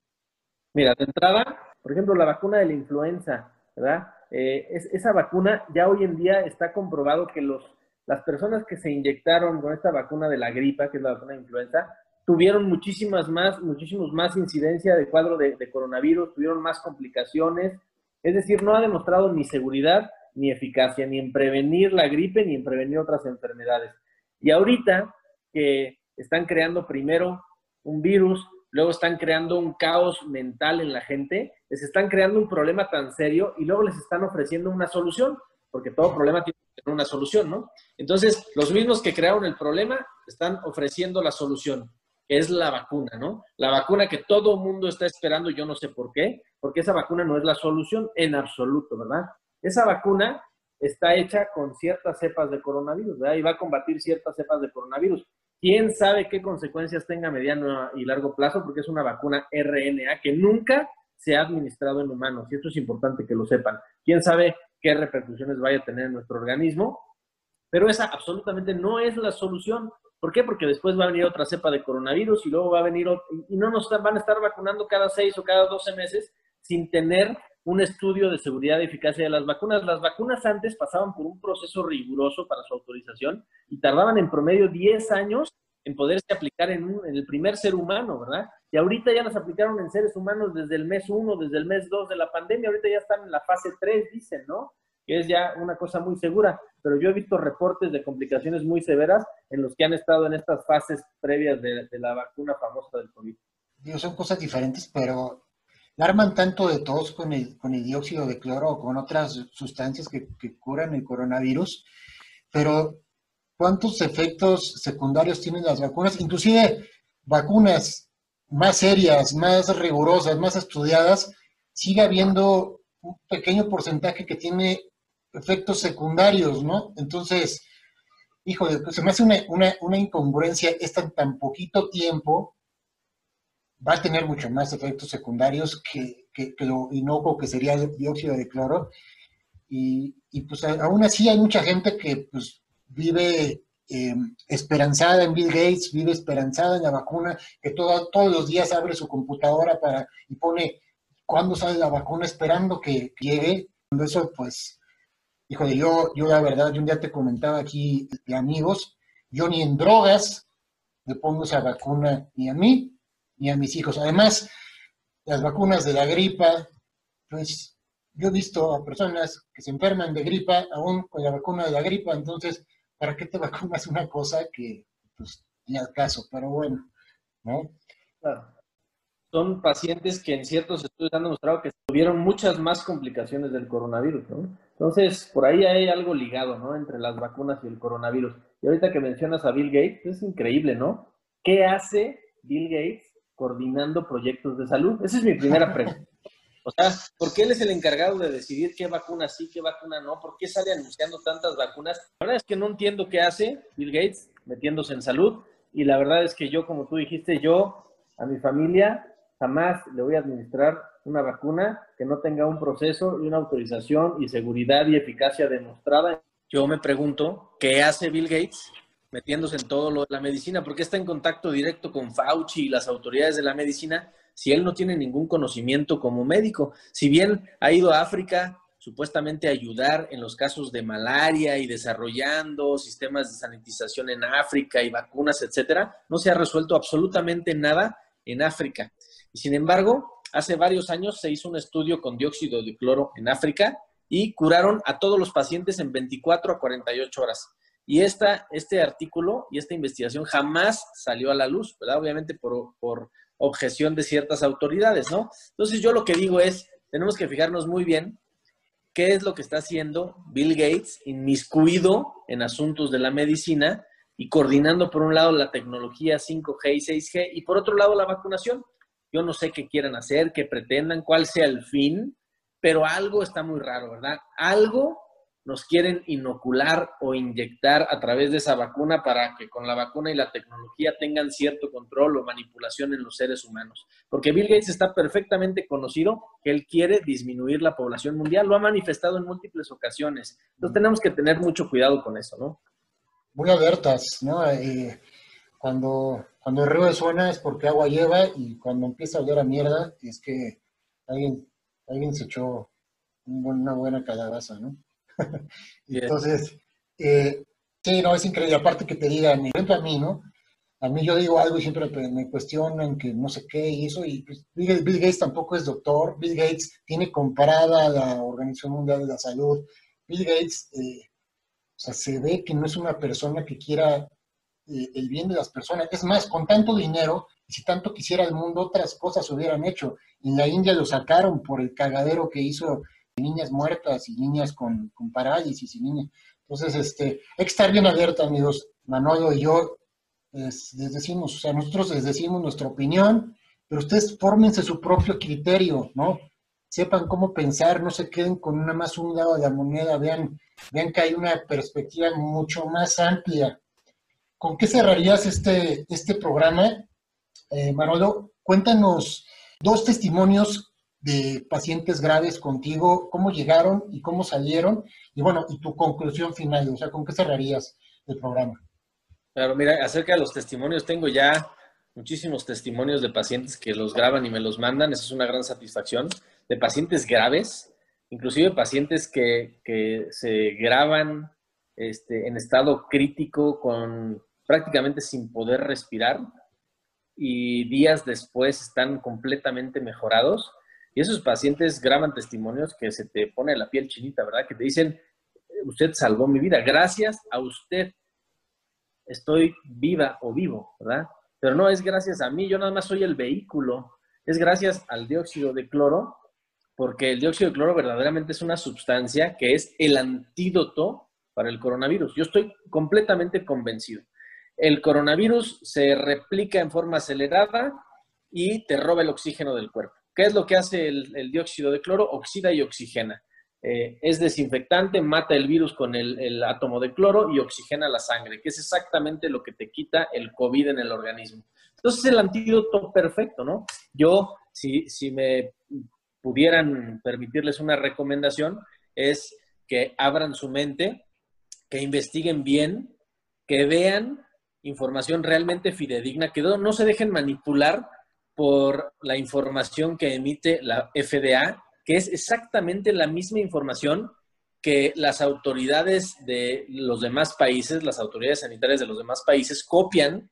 Mira, de entrada, por ejemplo, la vacuna de la influenza, ¿verdad? Eh, esa vacuna ya hoy en día está comprobado que los, las personas que se inyectaron con esta vacuna de la gripa, que es la vacuna de influenza, tuvieron muchísimas más, muchísimos más incidencia de cuadro de, coronavirus, tuvieron más complicaciones. Es decir, no ha demostrado ni seguridad ni eficacia, ni en prevenir la gripe, ni en prevenir otras enfermedades. Y ahorita que están creando primero un virus, luego están creando un caos mental en la gente, les están creando un problema tan serio y luego les están ofreciendo una solución. porque todo problema tiene que tener una solución, ¿no? Entonces, los mismos que crearon el problema están ofreciendo la solución, es la vacuna, ¿no? La vacuna que todo el mundo está esperando, yo no sé por qué, porque esa vacuna no es la solución en absoluto, ¿verdad? Esa vacuna está hecha con ciertas cepas de coronavirus, ¿verdad? Y va a combatir ciertas cepas de coronavirus. ¿Quién sabe qué consecuencias tenga a mediano y largo plazo? Porque es una vacuna RNA que nunca se ha administrado en humanos. Y esto es importante que lo sepan. ¿Quién sabe qué repercusiones vaya a tener en nuestro organismo? Pero esa absolutamente no es la solución. ¿Por qué? Porque después va a venir otra cepa de coronavirus y luego va a venir y no nos van a estar vacunando cada seis o cada doce meses sin tener un estudio de seguridad y eficacia de las vacunas. Las vacunas antes pasaban por un proceso riguroso para su autorización y tardaban en promedio 10 años en poderse aplicar en, el primer ser humano, ¿verdad? Y ahorita ya las aplicaron en seres humanos desde el mes 1, desde el mes 2 de la pandemia, ahorita ya están en la fase 3, dicen, ¿no? Que es ya una cosa muy segura, pero yo he visto reportes de complicaciones muy severas en los que han estado en estas fases previas de, de la vacuna famosa del COVID. Digo, son cosas diferentes, pero arman tanto de todos con el, con el dióxido de cloro o con otras sustancias que, curan el coronavirus, pero ¿cuántos efectos secundarios tienen las vacunas? Inclusive vacunas más serias, más rigurosas, más estudiadas, sigue habiendo un pequeño porcentaje que tiene efectos secundarios, ¿no? Entonces, híjole, se me hace una, una, una incongruencia, es tan, tan poquito tiempo va a tener mucho más efectos secundarios que, que, lo inocuo que sería el dióxido de cloro. Y, y, pues aún así hay mucha gente que pues vive eh, esperanzada en Bill Gates, vive esperanzada en la vacuna, que todo, todos los días abre su computadora para, y pone cuándo sale la vacuna esperando que, llegue. Eso pues, híjole, yo, yo la verdad, yo un día te comentaba aquí amigos, yo ni en drogas le pongo esa vacuna ni a mí, ni a mis hijos. Además, las vacunas de la gripa, pues yo he visto a personas que se enferman de gripa aún con la vacuna de la gripa, entonces, ¿para qué te vacunas una cosa que, pues, ni al caso? Pero bueno, ¿no? Claro. Son pacientes que en ciertos estudios han demostrado que tuvieron muchas más complicaciones del coronavirus, ¿no? Entonces, por ahí hay algo ligado, ¿no? Entre las vacunas y el coronavirus. Y ahorita que mencionas a Bill Gates, es increíble, ¿no? ¿Qué hace Bill Gates coordinando proyectos de salud? Esa es mi primera pregunta. O sea, ¿por qué él es el encargado de decidir qué vacuna sí, qué vacuna no? ¿Por qué sale anunciando tantas vacunas? La verdad es que no entiendo qué hace Bill Gates metiéndose en salud. Y la verdad es que yo, como tú dijiste, yo a mi familia jamás le voy a administrar una vacuna que no tenga un proceso y una autorización y seguridad y eficacia demostrada. Yo me pregunto, ¿qué hace Bill Gates metiéndose en todo lo de la medicina, porque está en contacto directo con Fauci y las autoridades de la medicina si él no tiene ningún conocimiento como médico. Si bien ha ido a África supuestamente a ayudar en los casos de malaria y desarrollando sistemas de sanitización en África y vacunas, etcétera, no se ha resuelto absolutamente nada en África. Y sin embargo, hace varios años se hizo un estudio con dióxido de cloro en África y curaron a todos los pacientes en 24 a 48 horas. Y esta, este artículo y esta investigación jamás salió a la luz, ¿verdad? Obviamente por, por objeción de ciertas autoridades, ¿no? Entonces yo lo que digo es, tenemos que fijarnos muy bien qué es lo que está haciendo Bill Gates inmiscuido en asuntos de la medicina y coordinando por un lado la tecnología 5G y 6G y por otro lado la vacunación. Yo no sé qué quieran hacer, qué pretendan, cuál sea el fin, pero algo está muy raro, ¿verdad? Algo nos quieren inocular o inyectar a través de esa vacuna para que con la vacuna y la tecnología tengan cierto control o manipulación en los seres humanos. Porque Bill Gates está perfectamente conocido que él quiere disminuir la población mundial, lo ha manifestado en múltiples ocasiones. Entonces tenemos que tener mucho cuidado con eso, ¿no? Muy alertas, ¿no? Eh, cuando, cuando el río suena es porque agua lleva y cuando empieza a oler a mierda es que alguien, alguien se echó una buena calabaza, ¿no? Entonces, eh, sí, no, es increíble. Aparte que te digan, ejemplo a mí, ¿no? A mí yo digo algo y siempre me cuestionan que no sé qué y eso, y pues, Bill, Gates tampoco es doctor, Bill Gates tiene comparada la Organización Mundial de la Salud, Bill Gates, eh, o sea, se ve que no es una persona que quiera eh, el bien de las personas. Es más, con tanto dinero, si tanto quisiera el mundo, otras cosas hubieran hecho. En la India lo sacaron por el cagadero que hizo niñas muertas y niñas con, parálisis y niñas. Entonces, este, hay que estar bien alerta, amigos. Manolo y yo les, decimos, o sea, nosotros les decimos nuestra opinión, pero ustedes fórmense su propio criterio, ¿no? Sepan cómo pensar, no se queden con una más un lado de la moneda, vean, vean que hay una perspectiva mucho más amplia. ¿Con qué cerrarías este, este programa, eh, Manolo? Cuéntanos dos testimonios de pacientes graves contigo, cómo llegaron y cómo salieron, y bueno, y tu conclusión final, o sea, ¿con qué cerrarías el programa? Claro, mira, acerca de los testimonios, tengo ya muchísimos testimonios de pacientes que los graban y me los mandan, eso es una gran satisfacción, de pacientes graves, inclusive pacientes que, que se graban este, en estado crítico con prácticamente sin poder respirar y días después están completamente mejorados. Y esos pacientes graban testimonios que se te pone la piel chinita, ¿verdad? Que te dicen, usted salvó mi vida, gracias a usted estoy viva o vivo, ¿verdad? Pero no es gracias a mí, yo nada más soy el vehículo, es gracias al dióxido de cloro, porque el dióxido de cloro verdaderamente es una sustancia que es el antídoto para el coronavirus. Yo estoy completamente convencido. El coronavirus se replica en forma acelerada y te roba el oxígeno del cuerpo. ¿Qué es lo que hace el, dióxido de cloro? Oxida y oxigena. Eh, es desinfectante, mata el virus con el, átomo de cloro y oxigena la sangre, que es exactamente lo que te quita el COVID en el organismo. Entonces es el antídoto perfecto, ¿no? Yo, si me pudieran permitirles una recomendación, es que abran su mente, que investiguen bien, que vean información realmente fidedigna, que no se dejen manipular por la información que emite la FDA que es exactamente la misma información que las autoridades de los demás países, las autoridades sanitarias de los demás países, copian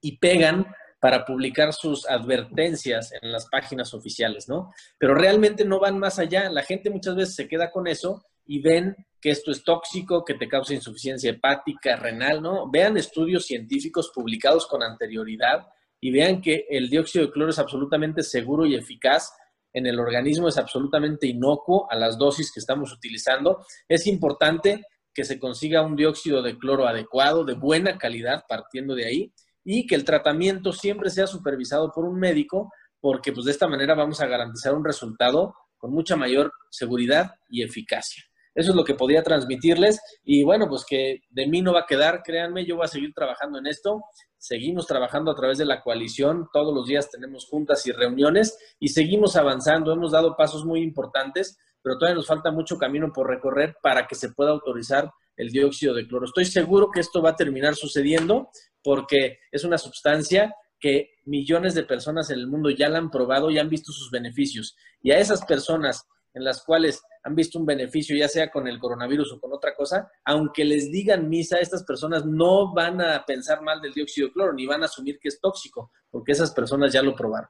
y pegan para publicar sus advertencias en las páginas oficiales, ¿no? Pero realmente no van más allá. La gente muchas veces se queda con eso y ven que esto es tóxico, que te causa insuficiencia hepática, renal, ¿no? Vean estudios científicos publicados con anterioridad y vean que el dióxido de cloro es absolutamente seguro y eficaz en el organismo es absolutamente inocuo a las dosis que estamos utilizando. Es importante que se consiga un dióxido de cloro adecuado, de buena calidad, partiendo de ahí, y que el tratamiento siempre sea supervisado por un médico, porque pues de esta manera vamos a garantizar un resultado con mucha mayor seguridad y eficacia. Eso es lo que podía transmitirles y bueno, pues que de mí no va a quedar, créanme, yo voy a seguir trabajando en esto seguimos trabajando a través de la coalición, todos los días tenemos juntas y reuniones y seguimos avanzando, hemos dado pasos muy importantes, pero todavía nos falta mucho camino por recorrer para que se pueda autorizar el dióxido de cloro. Estoy seguro que esto va a terminar sucediendo porque es una sustancia que millones de personas en el mundo ya la han probado y han visto sus beneficios. Y a esas personas en las cuales han visto un beneficio, ya sea con el coronavirus o con otra cosa, aunque les digan misa, estas personas no van a pensar mal del dióxido de cloro, ni van a asumir que es tóxico, porque esas personas ya lo probaron.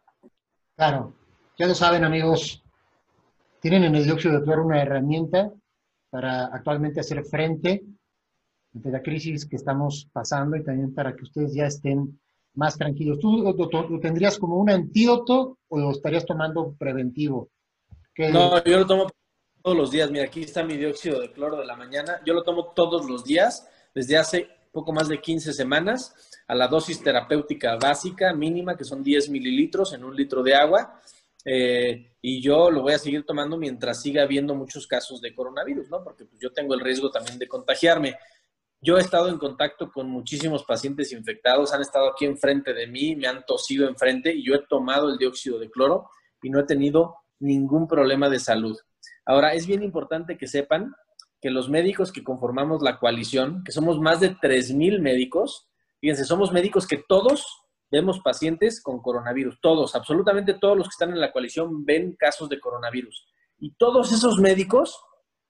Claro, ya lo saben amigos, tienen en el dióxido de cloro una herramienta para actualmente hacer frente ante la crisis que estamos pasando y también para que ustedes ya estén más tranquilos. ¿Tú lo tendrías como un antídoto o lo estarías tomando preventivo? No, yo lo tomo todos los días. Mira, aquí está mi dióxido de cloro de la mañana. Yo lo tomo todos los días desde hace poco más de 15 semanas a la dosis terapéutica básica mínima, que son 10 mililitros en un litro de agua. Eh, y yo lo voy a seguir tomando mientras siga habiendo muchos casos de coronavirus, ¿no? Porque pues, yo tengo el riesgo también de contagiarme. Yo he estado en contacto con muchísimos pacientes infectados, han estado aquí enfrente de mí, me han tosido enfrente y yo he tomado el dióxido de cloro y no he tenido ningún problema de salud. Ahora, es bien importante que sepan que los médicos que conformamos la coalición, que somos más de 3.000 médicos, fíjense, somos médicos que todos vemos pacientes con coronavirus, todos, absolutamente todos los que están en la coalición ven casos de coronavirus. Y todos esos médicos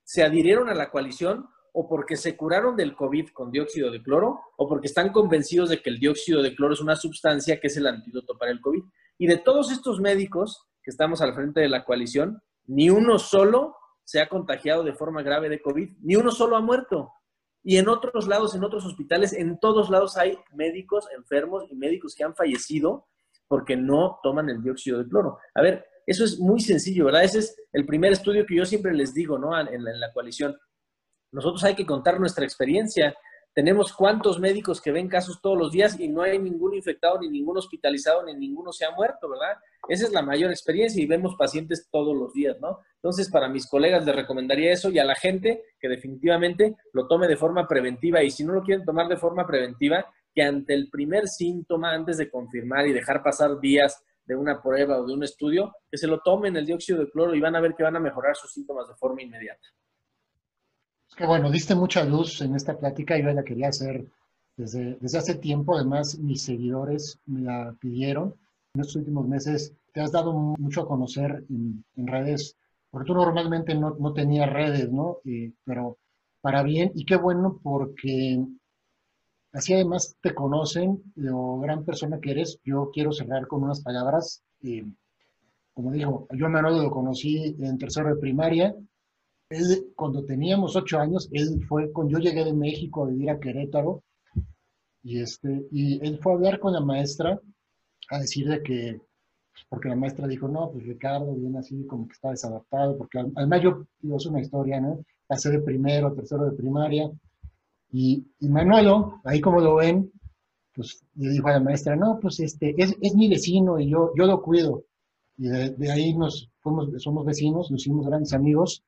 se adhirieron a la coalición o porque se curaron del COVID con dióxido de cloro o porque están convencidos de que el dióxido de cloro es una sustancia que es el antídoto para el COVID. Y de todos estos médicos, que estamos al frente de la coalición, ni uno solo se ha contagiado de forma grave de COVID, ni uno solo ha muerto. Y en otros lados, en otros hospitales, en todos lados hay médicos enfermos y médicos que han fallecido porque no toman el dióxido de cloro. A ver, Eso es muy sencillo, ¿verdad? Ese es el primer estudio que yo siempre les digo, ¿no? En la, coalición. Nosotros hay que contar nuestra experiencia. Tenemos cuántos médicos que ven casos todos los días y no hay ningún infectado, ni ningún hospitalizado, ni ninguno se ha muerto, ¿verdad? Esa es la mayor experiencia y vemos pacientes todos los días, ¿no? Entonces, para mis colegas les recomendaría eso y a la gente que definitivamente lo tome de forma preventiva y si no lo quieren tomar de forma preventiva, que ante el primer síntoma, antes de confirmar y dejar pasar días de una prueba o de un estudio, que se lo tomen el dióxido de cloro y van a ver que van a mejorar sus síntomas de forma inmediata. Que bueno, diste mucha luz en esta plática, yo la quería hacer desde, desde hace tiempo, además mis seguidores me la pidieron. En estos últimos meses te has dado mucho a conocer en, redes, porque tú normalmente no, no tenías redes, ¿no? pero para bien, y qué bueno porque Así además te conocen, lo gran persona que eres. Yo quiero cerrar con unas palabras. Eh, como digo, yo a Manolo lo conocí en tercero de primaria. Él, cuando teníamos ocho años, él fue, con, yo llegué de México a vivir a Querétaro, y, este, y él fue a hablar con la maestra a decirle que, porque la maestra dijo, no, pues Ricardo viene así como que está desadaptado, porque además yo, digo, es una historia, ¿no? Pasé de primero, tercero de primaria, y, y Manuelo, ahí como lo ven, pues le dijo a la maestra, no, pues este, es, es mi vecino y yo, yo lo cuido. Y de, ahí nos fuimos, somos vecinos, nos hicimos grandes amigos.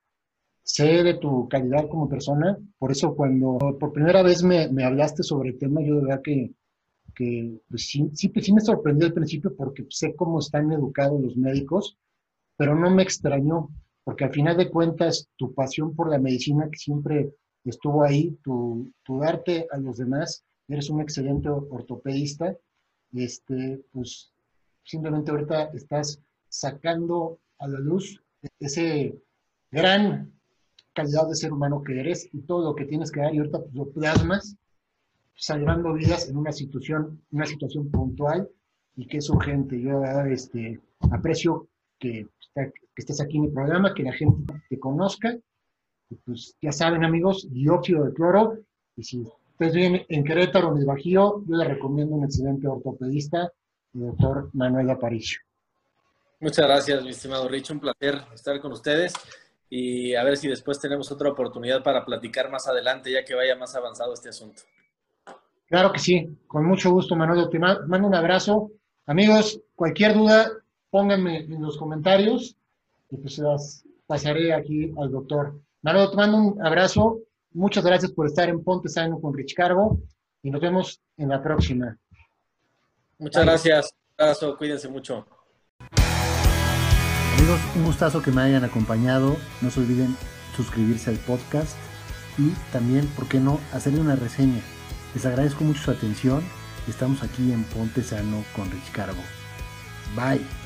Sé de tu calidad como persona, por eso cuando por primera vez me, me hablaste sobre el tema, yo de verdad que, que pues, sí, sí, sí, me sorprendió al principio porque sé cómo están educados los médicos, pero no me extrañó, porque al final de cuentas tu pasión por la medicina que siempre estuvo ahí, tu, tu darte a los demás, eres un excelente ortopedista, este, pues simplemente ahorita estás sacando a la luz ese gran calidad de ser humano que eres y todo lo que tienes que dar y ahorita pues, lo plasmas salvando vidas en una situación, una situación puntual y que es urgente. Yo este, aprecio que, estés aquí en el programa, que la gente te conozca pues ya saben amigos, dióxido de cloro, y si ustedes viven en Querétaro, en el Bajío, yo les recomiendo un excelente ortopedista, el doctor Manuel Aparicio. Muchas gracias, mi estimado Rich, un placer estar con ustedes y a ver si después tenemos otra oportunidad para platicar más adelante, ya que vaya más avanzado este asunto. Claro que sí, con mucho gusto, Manuel. Te mando un abrazo. Amigos, cualquier duda, pónganme en los comentarios y pues se las pasaré aquí al doctor Manolo, te mando un abrazo. Muchas gracias por estar en Ponte Sano con Rich Cargo y nos vemos en la próxima. Muchas gracias. Un abrazo, cuídense mucho. Un gustazo que me hayan acompañado. No se olviden suscribirse al podcast y también, ¿por qué no?, hacerle una reseña. Les agradezco mucho su atención. Estamos aquí en Ponte Sano con Rich Cargo. Bye.